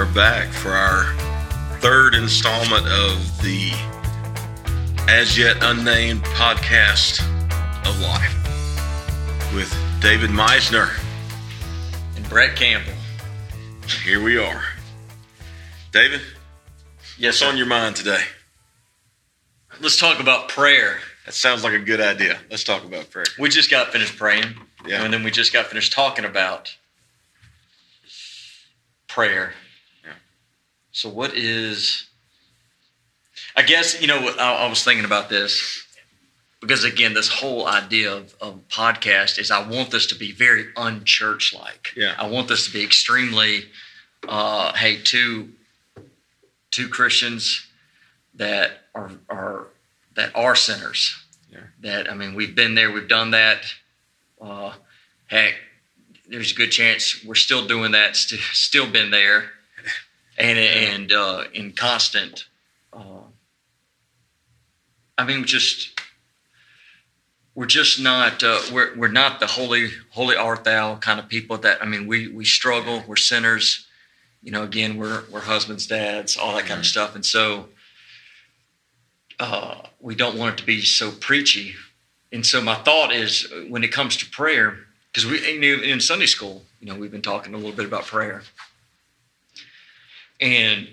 are back for our third installment of the as yet unnamed podcast of life with David Meisner. and Brett Campbell. Here we are. David, Yes, what's on your mind today? Let's talk about prayer. That sounds like a good idea. Let's talk about prayer. We just got finished praying, Yeah. and then we just got finished talking about prayer. So, what is? I guess you know. I, I was thinking about this because again, this whole idea of, of podcast is I want this to be very unchurch-like. Yeah. I want this to be extremely, uh, hey, two two Christians that are are that are sinners. Yeah. That I mean, we've been there, we've done that. Uh, heck, there's a good chance we're still doing that, st- still been there, and and uh, in constant. Uh, I mean, just we're just not uh, we're we're not the holy holy art thou kind of people that I mean we we struggle. We're sinners. You know again we're we're husbands dads all that kind of stuff. And so uh, we don't want it to be so preachy. And so my thought is when it comes to prayer because we in Sunday school you know we've been talking a little bit about prayer and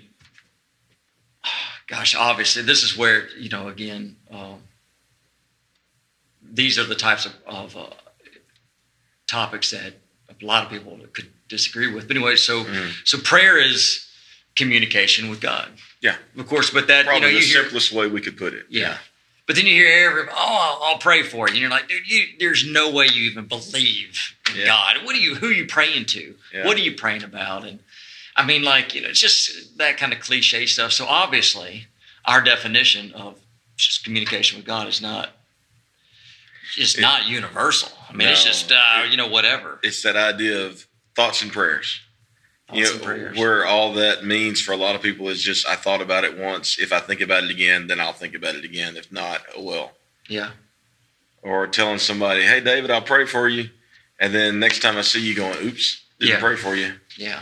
gosh obviously this is where you know again um, these are the types of, of uh, topics that a lot of people could disagree with. But anyway, so Mhm. so prayer is communication with God. Yeah. of course. But that Probably you know the you hear, simplest way we could put it. yeah. But then you hear every, oh, I'll, I'll pray for you. And you're like, dude, you, there's no way you even believe in Yeah. God. What are you, who are you praying to? Yeah. What are you praying about? And I mean, like, you know, it's just that kind of cliche stuff. So obviously, our definition of just communication with God is not, it's It- not universal. I mean, it's just, uh, It- you know, whatever. It's that idea of thoughts and prayers. you Thoughts know, and prayers. where all that means for a lot of people is just I thought about it once. If I think about it again, then I'll think about it again. If not, oh well. Yeah. Or telling somebody, "Hey, David, I'll pray for you," and then next time I see you, going, "Oops, didn't Yeah. pray for you." Yeah.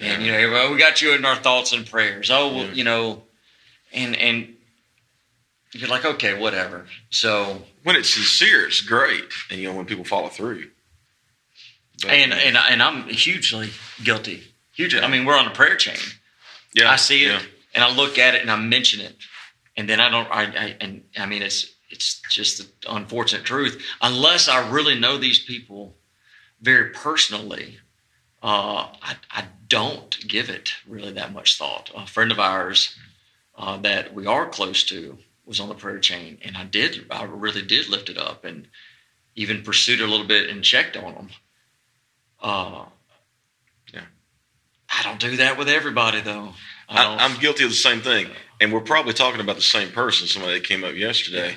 And you know, well, we got you in our thoughts and prayers. Oh, well, Yeah. you know, and and you're like, okay, whatever. So When it's sincere, it's great, and you know when people follow through. But, and and and I'm hugely guilty. Hugely. I mean, we're on a prayer chain. yeah, I see it yeah. and I look at it and I mention it, and then I don't. I, I and I mean, it's it's just the unfortunate truth. Unless I really know these people very personally, uh, I, I don't give it really that much thought. A friend of ours uh, that we are close to was on the prayer chain, and I did. I really did lift it up and even pursued it a little bit and checked on them. Uh, Yeah. I don't do that with everybody though. I I'm guilty of the same thing, and we're probably talking about the same person. Somebody that came up yesterday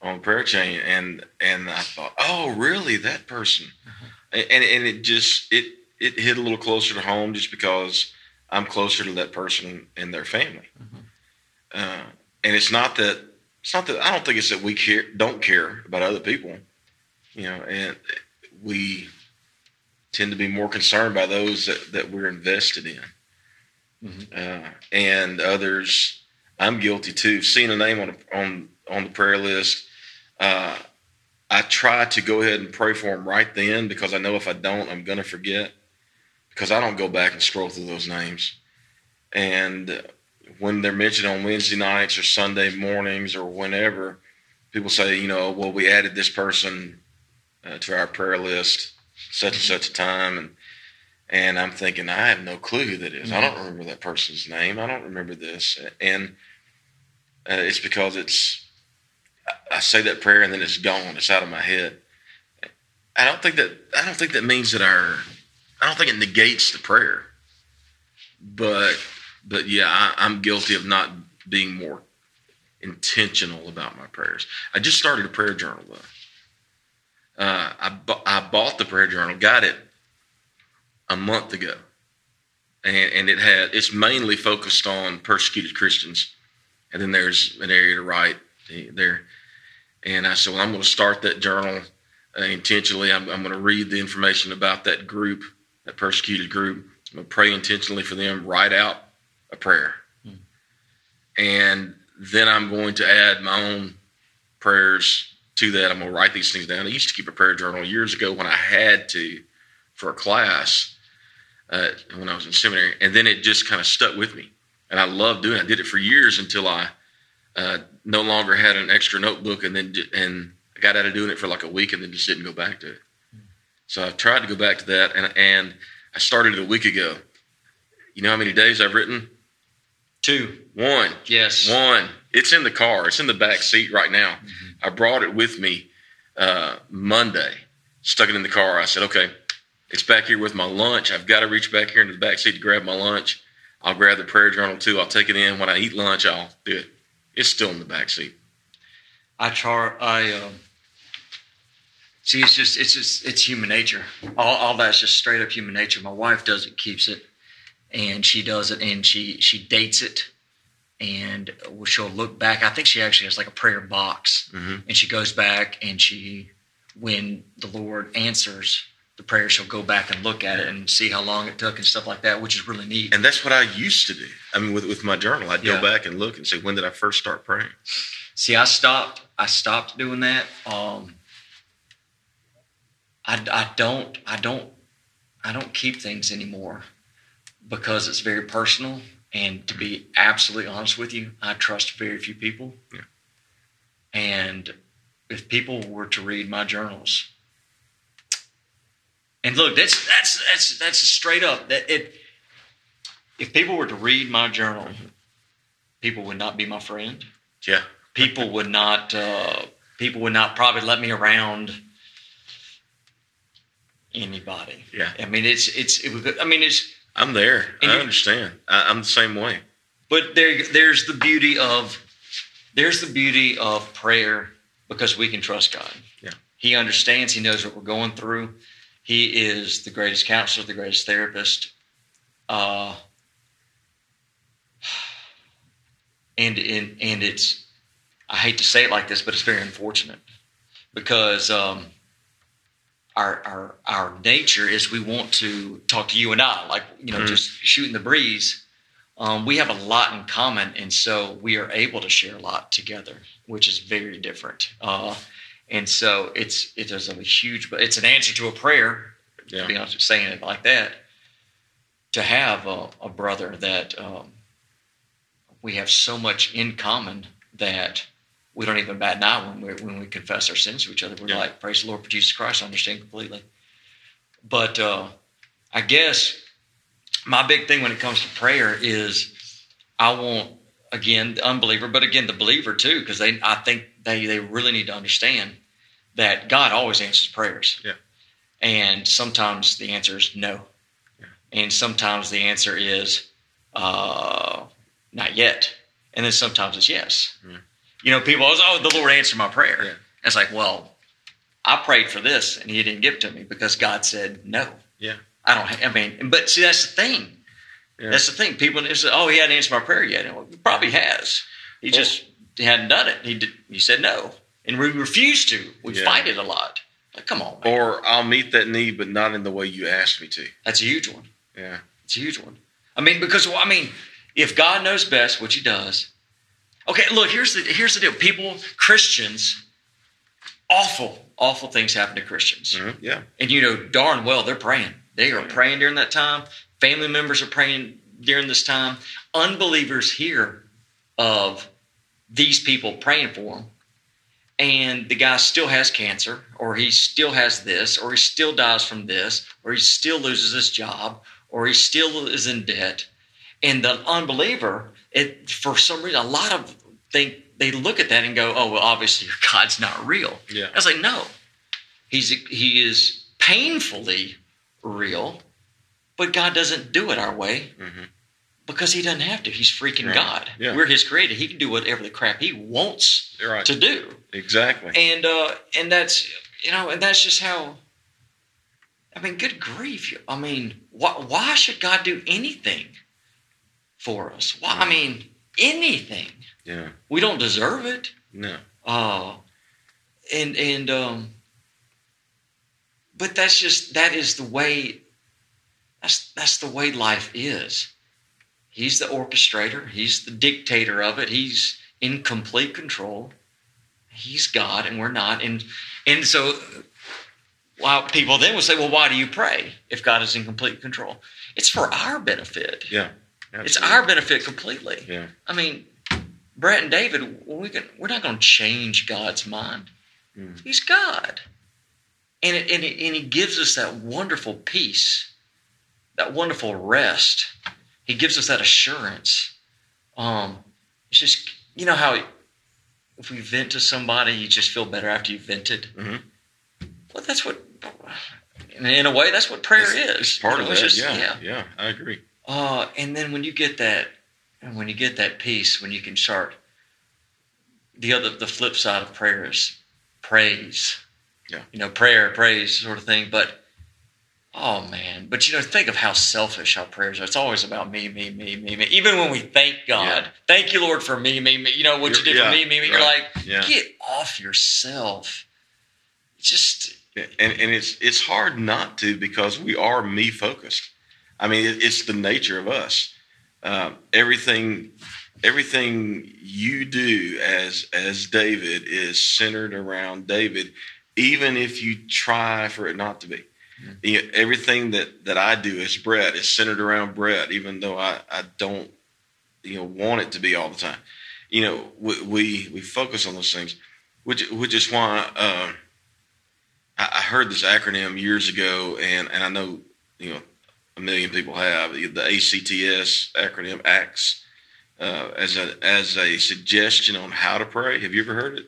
on prayer chain, and and I thought, oh, really, that person, Uh-huh. and and and it just it it hit a little closer to home just because I'm closer to that person and their family, Mhm. uh, and it's not that it's not that I don't think it's that we care don't care about other people, you know, and we tend to be more concerned by those that, that we're invested in Mhm. uh, and others. I'm guilty too. Seeing a name on a, on on the prayer list, uh, I try to go ahead and pray for them right then because I know if I don't, I'm gonna forget. Because I don't go back and scroll through those names, and when they're mentioned on Wednesday nights or Sunday mornings or whenever, people say, you know, well, we added this person uh, to our prayer list such and such a time, and and I'm thinking, I have no clue who that is. I don't remember that person's name. I don't remember this. And uh, it's because it's, I- I say that prayer and then it's gone. It's out of my head. I don't think that, I don't think that means that our, I don't think it negates the prayer. But, but yeah, I, I'm guilty of not being more intentional about my prayers. I just started a prayer journal though. Uh, I, bu- I bought the prayer journal, got it a month ago, and, and it had it's mainly focused on persecuted Christians, and then there's an area to write there. And I said, well, I'm going to start that journal uh, intentionally. I'm, I'm going to read the information about that group, that persecuted group, I'm gonna pray intentionally for them. Write out a prayer, Hmm. and then I'm going to add my own prayers to that. I'm gonna write these things down. I used to keep a prayer journal years ago when I had to for a class uh, when I was in seminary, and then it just kind of stuck with me, and I loved doing. it. I did it for years until I uh, no longer had an extra notebook, and then and I got out of doing it for like a week, and then just didn't go back to it. So I've tried to go back to that, and and I started it a week ago. You know how many days I've written? Two. One. Yes. One. It's in the car. It's in the back seat right now. I brought it with me uh, Monday. Stuck it in the car. I said, okay, it's back here with my lunch. I've got to reach back here into the back seat to grab my lunch. I'll grab the prayer journal too. I'll take it in when I eat lunch. I'll do it. It's still in the back seat. I char I um see it's just it's just it's human nature. All all that's just straight up human nature. My wife does it, keeps it, and she does it and she she dates it and she'll look back. I think she actually has like a prayer box Mhm. and she goes back and she when the Lord answers the prayer, she'll go back and look at it and see how long it took and stuff like that, which is really neat. And that's what I used to do. I mean, with, with my journal, I'd Yeah. go back and look and say, when did I first start praying? See, I stopped. I stopped doing that. Um, I, I don't. I don't. I don't keep things anymore because it's very personal. And to be absolutely honest with you, I trust very few people. Yeah. And if people were to read my journals, and look, that's that's that's that's straight up that it. If people were to read my journal, people would not be my friend Yeah. people would not uh, people would not probably let me around anybody. Yeah. I mean, it's it's it was, I mean, it's I'm there. I understand. I, I'm the same way. but there there's the beauty of there's the beauty of prayer because we can trust God. Yeah. He understands. He knows what we're going through. He is the greatest counselor, the greatest therapist. Uh, and and and it's I hate to say it like this, but it's very unfortunate because um, our our our nature is we want to talk to you and I, like you know, Mhm. just shooting the breeze. Um, we have a lot in common, and so we are able to share a lot together, which is very different. Uh, and so it's it is a huge, but it's an answer to a prayer. Yeah. To be honest, with saying it like that, to have a, a brother that um, we have so much in common that we don't even bat an eye when we when we confess our sins to each other. We're Yeah. like, "Praise the Lord for Jesus Christ." I understand completely. But uh, I guess my big thing when it comes to prayer is I want again the unbeliever, but again the believer too, because they I think they they really need to understand that God always answers prayers. Yeah. And sometimes the answer is no. Yeah. And sometimes the answer is uh, not yet. And then sometimes it's yes. Yeah. You know, people always, oh, the Lord answered my prayer. Yeah. It's like, well, I prayed for this and he didn't give it to me because God said no. Yeah. I don't, I mean, but see, that's the thing. Yeah. That's the thing. People say, oh, he hadn't answered my prayer yet. Well, he probably has. He Well- just hadn't done it. He did, he said no. And we refuse to. We Yeah. fight it a lot. Like, come on, man. Or I'll meet that need, but not in the way you asked me to. That's a huge one. Yeah. It's a huge one. I mean, because well, I mean, if God knows best, which He does. Okay, look. Here's the here's the deal. People, Christians, awful, awful things happen to Christians, Mhm. Yeah. and you know darn well they're praying. They are praying during that time. Family members are praying during this time. Unbelievers hear of these people praying for them, and the guy still has cancer, or he still has this, or he still dies from this, or he still loses his job, or he still is in debt. And the unbeliever, it for some reason, a lot of think they look at that and go, "Oh, well, obviously your God's not real." Yeah. I was like, "No, he's he is painfully real, but God doesn't do it our way." Mhm. Because he doesn't have to. He's freaking Right. God. Yeah. We're his creator. He can do whatever the crap he wants right. to do Exactly. and uh and that's you know and that's just how i mean good grief i mean why, why should god do anything for us why i mean anything Yeah. we don't deserve it No. uh and and um but that's just that is the way That's that's the way life is. He's the orchestrator. He's the dictator of it. He's in complete control. He's God, and we're not. And and so, while people then will say, "Well, why do you pray if God is in complete control?" It's for our benefit. Yeah. It's our benefit completely. Yeah. I mean, Brett and David, we can, we're not going to change God's mind. Mm. He's God, and it, and, it, and He gives us that wonderful peace, that wonderful rest. He gives us that assurance. Um, it's just you know how if we vent to somebody, you just feel better after you vented. Mhm. Well, that's what, in- a way, that's what prayer It's, is. it's part You of know, it's that. just- yeah, yeah. I agree. Uh, and then when you get that, and when you get that peace, when you can start, the other, the flip side of prayer is praise. Yeah. You know, prayer, praise, sort of thing. But, oh man, but you know, think of how selfish our prayers are. It's always about me, me, me, me, me. Even when we thank God, Yeah. thank you, Lord, for me, me, me. You know what you You're- did yeah, for me, me, me. You're right. like, Yeah. get off yourself. Just, and and it's it's hard not to because we are me focused. I mean, it, it's the nature of us. Um, everything everything you do as as David is centered around David, even if you try for it not to be. You know, everything that that I do as Brett is centered around Brett, even though I I don't you know want it to be all the time. You know, we we, we focus on those things, which which is why. I I heard this acronym years ago, and, and I know you know a million people have the ACTS acronym ACTS uh, as a as a suggestion on how to pray. Have you ever heard it?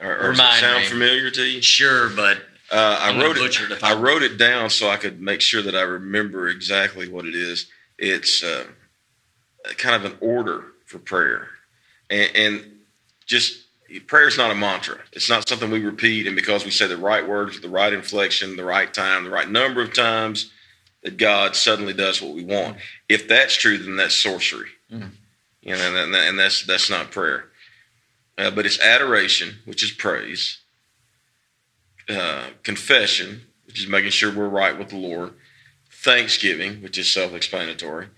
Or, or does it Remind sound me. familiar to you? sure, but Uh, I wrote it. I wrote it down so I could make sure that I remember exactly what it is. It's uh, kind of an order for prayer, and, and just prayer is not a mantra. It's not something we repeat, and because we say the right words, with the right inflection, the right time, the right number of times, that God suddenly does what we want. If that's true, then that's sorcery, Mhm. you know, and, and that's that's not prayer. Uh, but it's adoration, which is praise uh, confession, which is making sure we're right with the Lord, thanksgiving, which is self explanatory,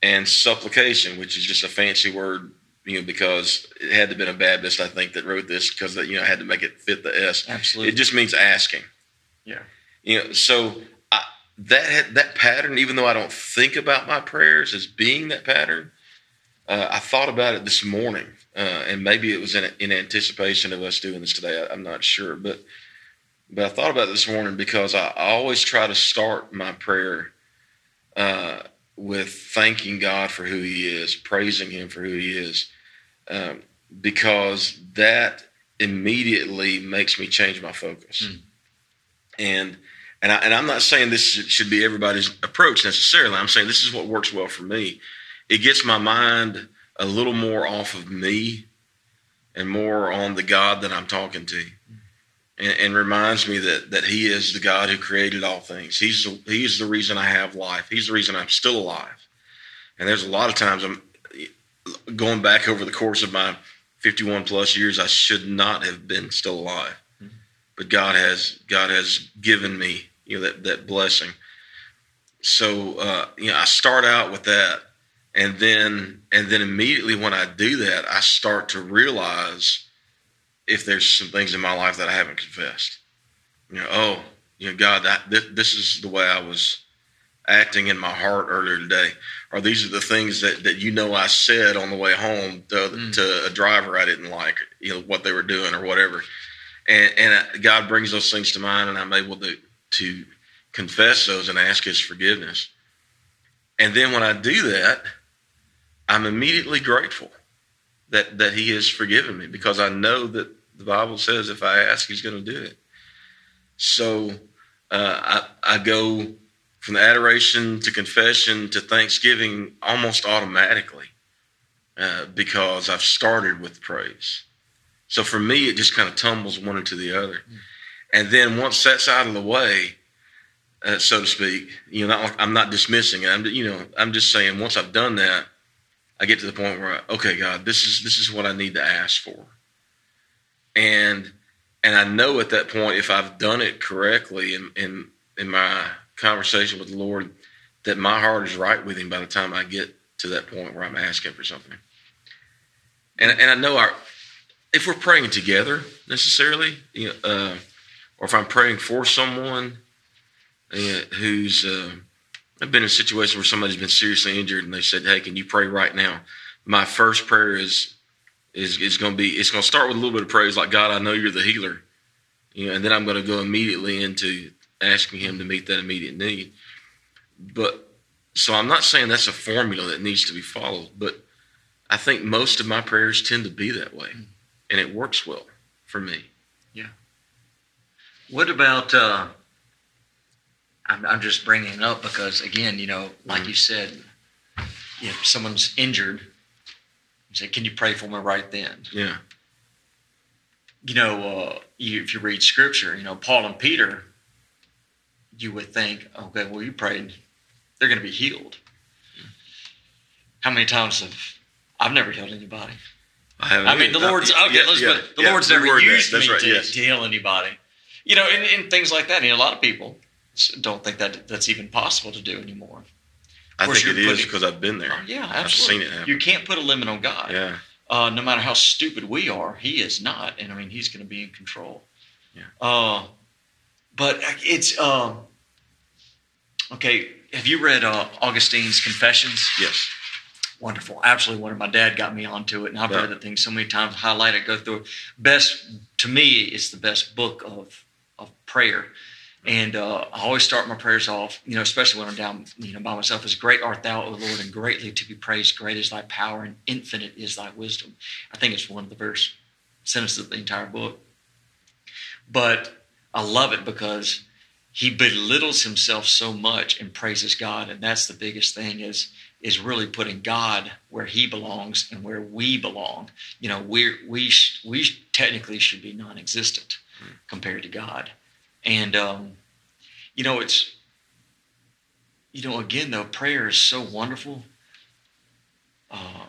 and supplication, which is just a fancy word, you know, because it had to have been a Baptist, I think, that wrote this because, you know, I had to make it fit the S. absolutely. It just means asking. Yeah. You know, so I, that that pattern, even though I don't think about my prayers as being that pattern, uh, I thought about it this morning, uh, and maybe it was in, in anticipation of us doing this today. I, I'm not sure, but but I thought about it this morning because I, I always try to start my prayer uh, with thanking God for who He is, praising Him for who He is, um, because that immediately makes me change my focus. Hmm. And and I, and I'm not saying this should be everybody's approach necessarily. I'm saying this is what works well for me. It gets my mind a little more off of me and more on the God that I'm talking to and, and reminds me that that He is the God who created all things. He's the, He's the reason I have life. He's the reason I'm still alive. And there's a lot of times I'm going back over the course of my 51 plus years. I should not have been still alive, mm-hmm. but God has God has given me you know that that blessing. So uh, you know I start out with that, and then and then immediately when I do that, I start to realize if there's some things in my life that I haven't confessed. You know, oh, you know, God, that this, this is the way I was acting in my heart earlier today, or these are the things that, that you know I said on the way home to, Mm. to a driver I didn't like, you know, what they were doing or whatever, and and uh, God brings those things to mind, and I'm able to to confess those and ask His forgiveness, and then when I do that, I'm immediately grateful that that He has forgiven me because I know that the Bible says if I ask, He's going to do it. So uh, I, I go from adoration to confession to thanksgiving almost automatically uh, because I've started with praise. So for me, it just kind of tumbles one into the other. And then once that's out of the way, uh, so to speak, you know, not like I'm not dismissing it. I'm, you know, I'm just saying once I've done that, I get to the point where, I, okay, God, this is this is what I need to ask for, and and I know at that point if I've done it correctly in in in my conversation with the Lord, that my heart is right with Him by the time I get to that point where I'm asking for something. And and I know our if we're praying together necessarily, you know, uh, or if I'm praying for someone who's uh, I've been in a situation where somebody's been seriously injured and they said, "Hey, can you pray right now?" My first prayer is is is going to be it's going to start with a little bit of praise, like God, I know you're the healer, you know, and then I'm going to go immediately into asking Him to meet that immediate need. But so I'm not saying that's a formula that needs to be followed, but I think most of my prayers tend to be that way, and it works well for me. What about? Uh, I'm, I'm just bringing it up because again, you know, like Mhm. you said, if someone's injured, you say, "Can you pray for me right then?" Yeah, You know, uh, you, if you read Scripture, you know, Paul and Peter, you would think, "Okay, well, you prayed, they're going to be healed." How many times have I've never healed anybody? I haven't. I mean, the. Lord's Uh, okay. yeah, let's yeah, put it, the yeah, Lord's never that. used That's me right, to, yes. to heal anybody. You know, and, and things like that. And a lot of people don't think that that's even possible to do anymore. I think it you're is because I've been there. Oh, yeah, I've seen it happen. You can't put a limit on God. Yeah, Uh, no matter how stupid we are, He is not, and I mean, He's going to be in control. Yeah. Uh, but it's um, okay. Have you read uh, Augustine's Confessions? yes, wonderful. Absolutely wonderful. My dad got me onto it, and I've Yeah. read the thing so many times, highlight it, go through it. Best to me, it's the best book of of prayer. And uh, I always start my prayers off, you know, especially when I'm down, you know, by myself. As great art thou, O Lord, and greatly to be praised. Great is thy power, and infinite is thy wisdom. I think it's one of the verse sentences of the entire book. But I love it because he belittles himself so much and praises God, and that's the biggest thing is is really putting God where He belongs and where we belong. You know, we we we technically should be non-existent compared to God, and um, you know it's you know again though prayer is so wonderful, uh,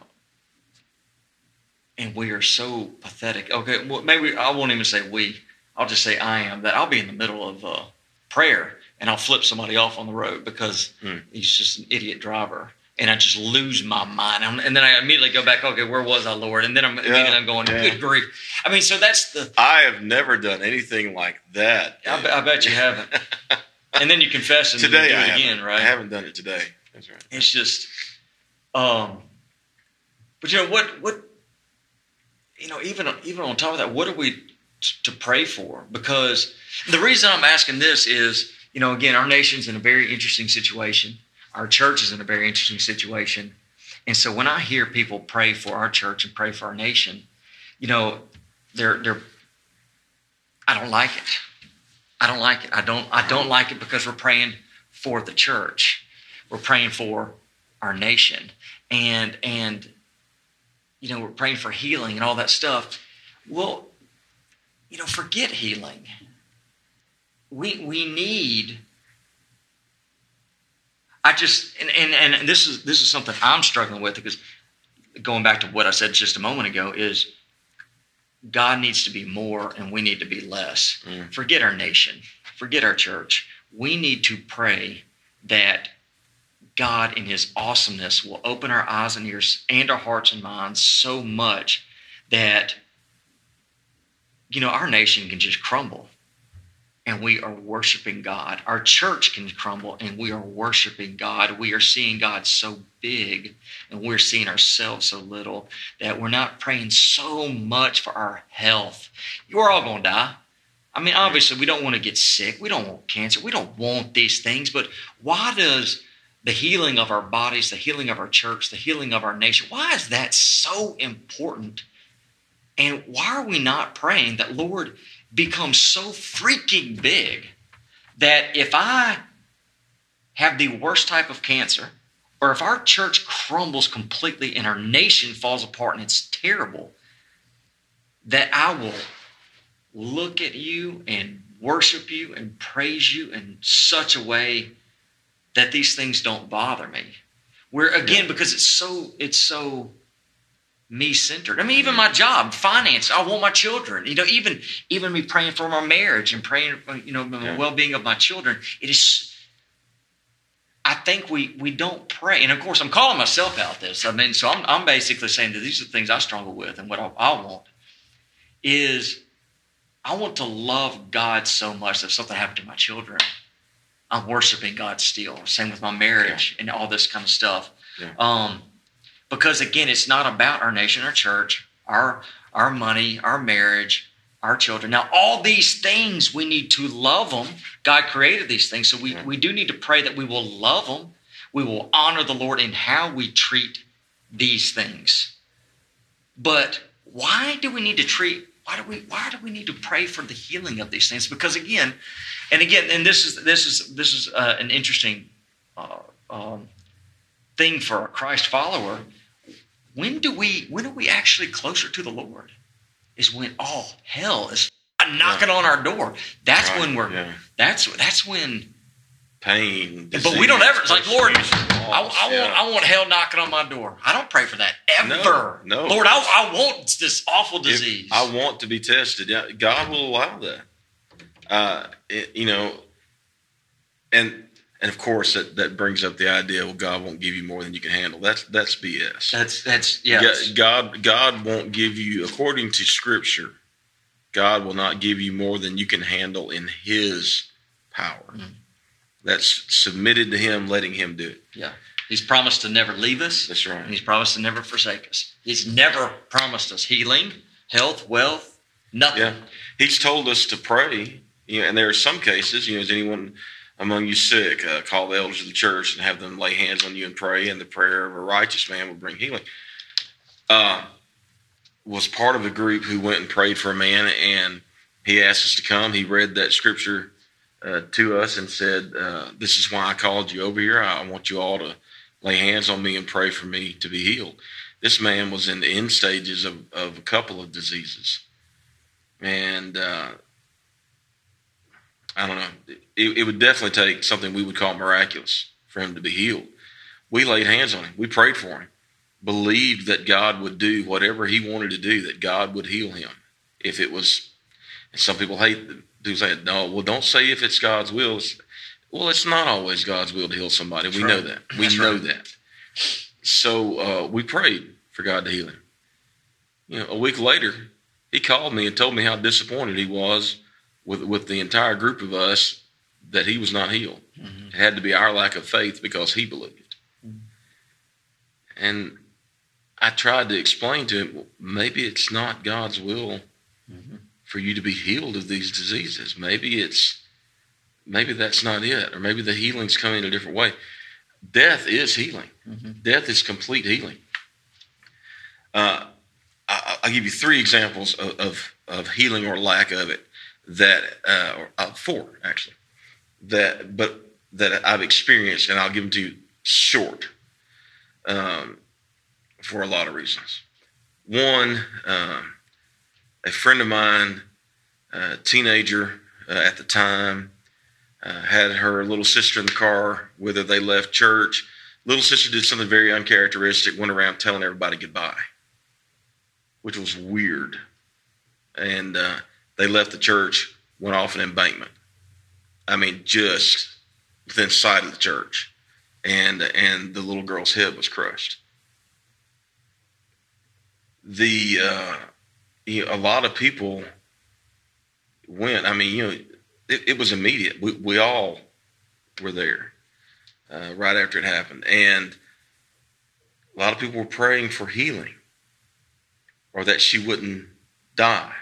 and we are so pathetic. Okay, well maybe I won't even say we. I'll just say I am that I'll be in the middle of uh, prayer and I'll flip somebody off on the road because Hmm. he's just an idiot driver and I just lose my mind. I'm- and then I immediately go back, okay, where was I, Lord? And then I'm immediately I'm going, yeah. good grief. I mean, so that's the, I have never done anything like that. I, bet- I bet you haven't. And then you confess and today you do I it again, right? I haven't done it today. That's right. It's just, um, but you know what? What you know, even even on top of that, what are we t- to pray for? Because the reason I'm asking this is, you know, again, our nation's in a very interesting situation. Our church is in a very interesting situation, and so when I hear people pray for our church and pray for our nation, you know, they're they're. I don't like it. I don't like it. I don't. I don't like it because we're praying for the church. We're praying for our nation, and and you know we're praying for healing and all that stuff. Well, you know, forget healing. We we need. I just and, and and this is this is something I'm struggling with because going back to what I said just a moment ago is God needs to be more and we need to be less. Mm. Forget our nation, forget our church. We need to pray that God, in His awesomeness, will open our eyes and ears and our hearts and minds so much that, you know, our nation can just crumble and we are worshiping God. Our church can crumble and we are worshiping God. We are seeing God so big and we're seeing ourselves so little that we're not praying so much for our health. We're all going to die. I mean, obviously, we don't want to get sick. We don't want cancer. We don't want these things. But why does the healing of our bodies, the healing of our church, the healing of our nation, why is that so important? And why are we not praying that, Lord, become so freaking big that if I have the worst type of cancer, or if our church crumbles completely and our nation falls apart and it's terrible, that I will look at you and worship you and praise you in such a way that these things don't bother me. Where again, because it's so it's so me centered. I mean, even my job, finance. I want my children. You know, even even me praying for my marriage and praying, for, you know, the Yeah. well being of my children. It is. I think we we don't pray, and of course, I'm calling myself out this. I mean, so I'm I'm basically saying that these are the things I struggle with, and what I, I want is I want to love God so much that if something happened to my children, I'm worshiping God still. Same with my marriage and all this kind of stuff. Yeah. Um, because again, it's not about our nation, our church, our our money, our marriage, our children. Now, all these things we need to love them. God created these things, so we we do need to pray that we will love them. We will honor the Lord in how we treat these things. But why do we need to treat? Why do we? Why do we need to pray for the healing of these things? Because again, and again, and this is this is this is uh, an interesting uh, um, thing for a Christ follower. When do we? When are we actually closer to the Lord? Is when all hell is knocking on our door. That's Right, when we're. yeah. That's that's when. pain. But we don't ever. It's like Lord, I, I yeah. want I want hell knocking on my door. I don't pray for that ever. no. Lord, I, I want this awful If disease. I want to be tested. Yeah, God will allow that. Uh, it- you know, and and of course that, that brings up the idea. Well, God won't give you more than you can handle. That's that's BS. that's that's yeah. God God won't give you according to Scripture. God will not give you more than you can handle in His power. Mhm. That's submitted to Him, letting Him do it. Yeah. He's promised to never leave us. That's And right. he's promised to never forsake us. He's never promised us healing, health, wealth, nothing. Yeah. He's told us to pray. You know, and there are some cases. You know, is anyone among you sick? Uh, call the elders of the church and have them lay hands on you and pray, and the prayer of a righteous man will bring healing. Uh, was part of a group who went and prayed for a man, and he asked us to come. He read that scripture uh, to us and said, uh, "This is why I called you over here. I want you all to lay hands on me and pray for me to be healed." This man was in the end stages of, of a couple of diseases and uh, I don't know. It, it would definitely take something we would call miraculous for him to be healed. We laid hands on him. We prayed for him, believed that God would do whatever he wanted to do, that God would heal him. If it was, and some people hate do say, no, well, don't say if it's God's will. It's- well, it's not always God's will to heal somebody. That's we right. know that. We That's know right. that. So uh, we prayed for God to heal him. You know, a week later, he called me and told me how disappointed he was with with the entire group of us that he was not healed. Mhm. It had to be our lack of faith because he believed. Mhm. And I tried to explain to him, well, maybe it's not God's will Mhm. for you to be healed of these diseases. Maybe it's maybe that's not it, or maybe the healing's coming in a different way. Death is healing. Mhm. Death is complete healing. Uh, I, I'll give you three examples of, of, of healing or lack of it that, uh, or uh, four actually, that but that I've experienced, and I'll give them to you short, um, for a lot of reasons. One, um, a friend of mine, a teenager uh, at the time, uh, had her little sister in the car with her. They left church. Little sister did something very uncharacteristic, went around telling everybody goodbye, which was weird. And uh, they left the church, went off an embankment. I mean, just within sight of the church. And, and the little girl's head was crushed. The, uh, you know, a lot of people went. I mean, you know, it, it was immediate. We, we all were there uh, right after it happened. And a lot of people were praying for healing or that she wouldn't die.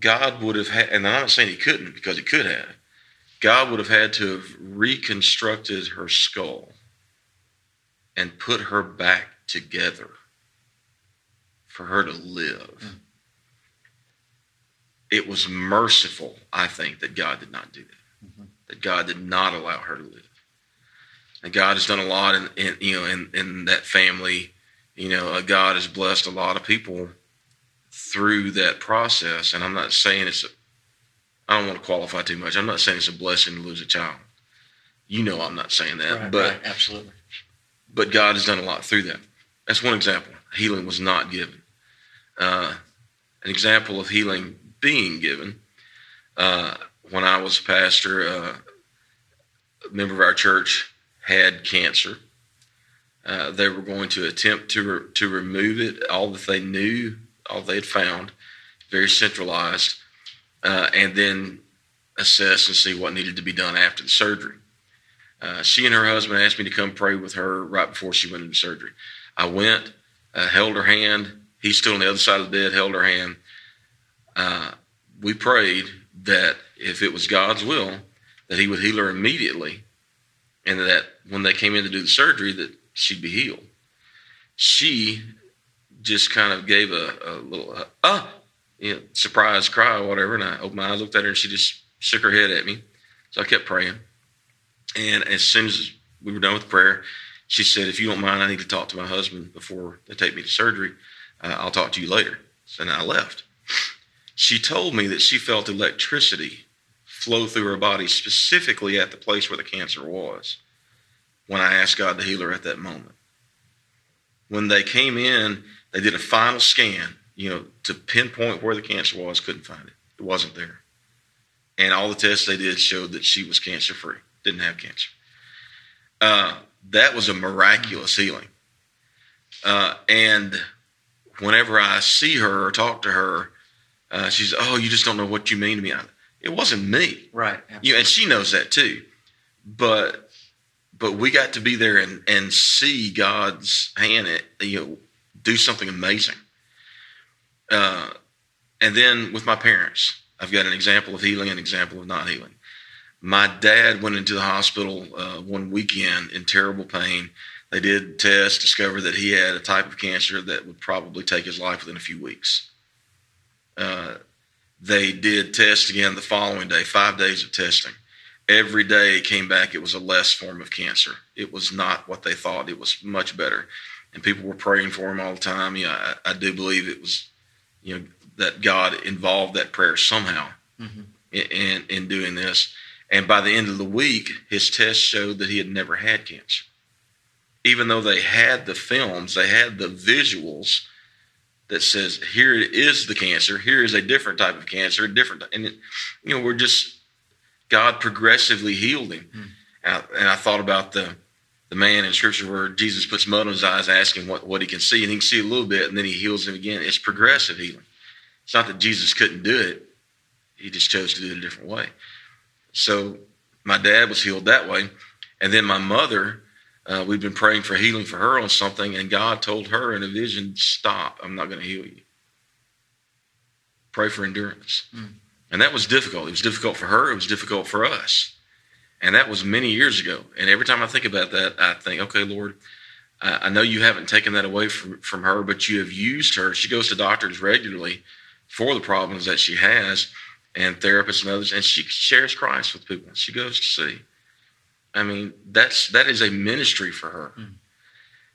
God would have had, and I'm not saying he couldn't because he could have, God would have had to have reconstructed her skull and put her back together for her to live. It was merciful, I think, that God did not do that. Mhm. That God did not allow her to live. And God has done a lot in, in you know in, in that family. You know, uh, God has blessed a lot of people through that process. And I'm not saying it's a, I don't want to qualify too much. I'm not saying it's a blessing to lose a child. You know, I'm not saying that, Right, but right, absolutely. but God has done a lot through that. That's one example. Healing was not given. Uh, an example of healing being given. Uh, when I was a pastor, uh, member of our church had cancer. Uh, they were going to attempt to re- to remove it, all that they knew, all they had found, very centralized, uh, and then assess and see what needed to be done after the surgery. Uh, she and her husband asked me to come pray with her right before she went into surgery. I went, uh, held her hand. He's still on the other side of the bed, held her hand. Uh, we prayed that if it was God's will, that He would heal her immediately, and that when they came in to do the surgery, that she'd be healed. She just kind of gave a, a little uh, ah, you know, surprise cry or whatever, and I opened my eyes, looked at her, and she just shook her head at me. So I kept praying, and as soon as we were done with prayer, she said, "If you don't mind, I need to talk to my husband before they take me to surgery. Uh, I'll talk to you later." So then I left. She told me that she felt electricity flow through her body, specifically at the place where the cancer was, when I asked God to heal her at that moment. When they came in, they did a final scan, you know, to pinpoint where the cancer was, couldn't find it. It wasn't there. And all the tests they did showed that she was cancer free, didn't have cancer. Uh, that was a miraculous healing. Uh, and whenever I see her or talk to her, uh, she's, oh, you just don't know what you mean to me. I, it wasn't me. Right. You, and she knows that too. But but we got to be there and, and see God's hand, at, you know, do something amazing. Uh, and then with my parents, I've got an example of healing, an example of not healing. My dad went into the hospital uh, one weekend in terrible pain. They did tests, discovered that he had a type of cancer that would probably take his life within a few weeks. Uh, they did tests again the following day, five days of testing. Every day it came back, it was a less form of cancer. It was not what they thought. It was much better. And people were praying for him all the time. Yeah, I, I do believe it was, you know, that God involved that prayer somehow mm-hmm. in, in, in doing this. And by the end of the week, his test showed that he had never had cancer. Even though they had the films, they had the visuals that says here is the cancer, here is a different type of cancer, a different, and it, you know we're just God progressively healed him. Hmm. And, I, and, I, thought about the the man in Scripture where Jesus puts mud on his eyes, asking what what he can see, and he can see a little bit, and then he heals him again. It's progressive healing. It's not that Jesus couldn't do it; he just chose to do it a different way. So my dad was healed that way, and then my mother uh, we've been praying for healing for her on something, and God told her in a vision, Stop, I'm not going to heal you. Pray for endurance. Mm. And that was difficult. It was difficult for her, it was difficult for us. And that was many years ago. And every time I think about that, I think, okay, Lord, I know you haven't taken that away from, from her, but you have used her. She goes to doctors regularly for the problems that she has and therapists and others, and she shares Christ with people. She goes to see. I mean, that's that is a ministry for her, mm.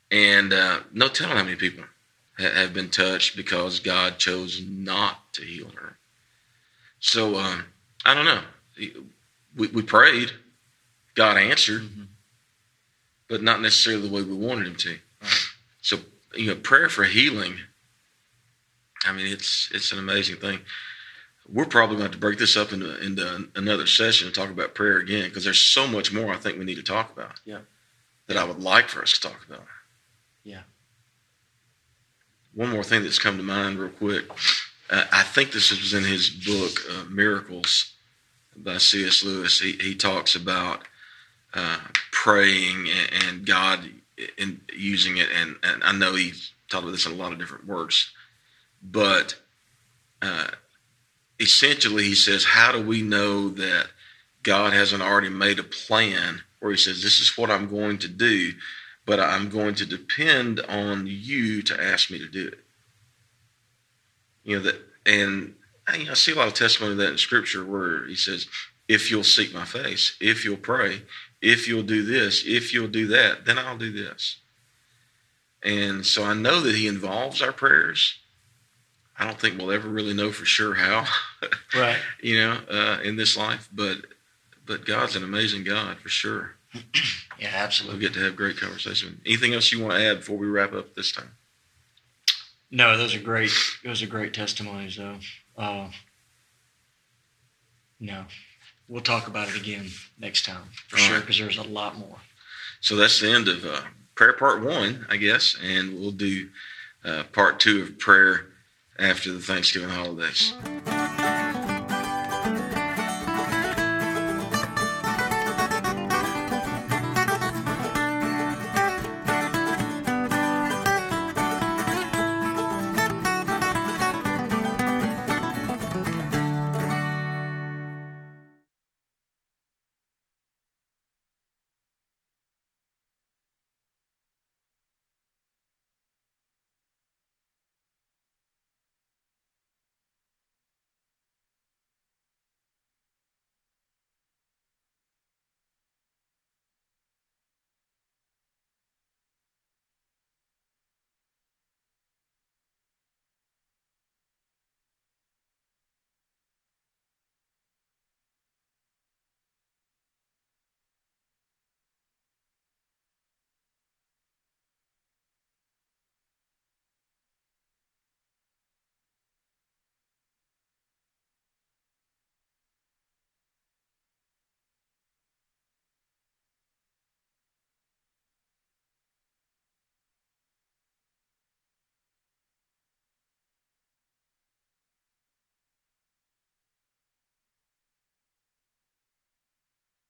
and uh, no telling how many people ha- have been touched because God chose not to heal her. So um, I don't know. We, we prayed, God answered, mm-hmm. but not necessarily the way we wanted Him to. Right. So you know, prayer for healing. I mean, it's it's an amazing thing we're probably going to, to break this up into, into another session and talk about prayer again because there's so much more I think we need to talk about. Yeah. That I would like for us to talk about. Yeah. One more thing that's come to mind real quick. Uh, I think this was in his book, uh, Miracles by C.S. Lewis. He, he talks about uh, praying and, God in using it. And, and I know he's talked about this in a lot of different works, but uh, essentially he says, How do we know that God hasn't already made a plan where he says, This is what I'm going to do, but I'm going to depend on you to ask me to do it? You know, that, and I, I see a lot of testimony of that in scripture where he says, If you'll seek my face, if you'll pray, if you'll do this, if you'll do that, then I'll do this. And so I know that he involves our prayers I don't think we'll ever really know for sure how. right. You know, uh, in this life, but but God's an amazing God for sure. yeah, absolutely. We'll get to have great conversation. Anything else you want to add before we wrap up this time? No, those are great. Those are great testimonies, though. Uh, no. We'll talk about it again next time for All sure right. because there's a lot more. So that's the end of uh, prayer part one, I guess, and we'll do uh, part two of prayer after the Thanksgiving holidays.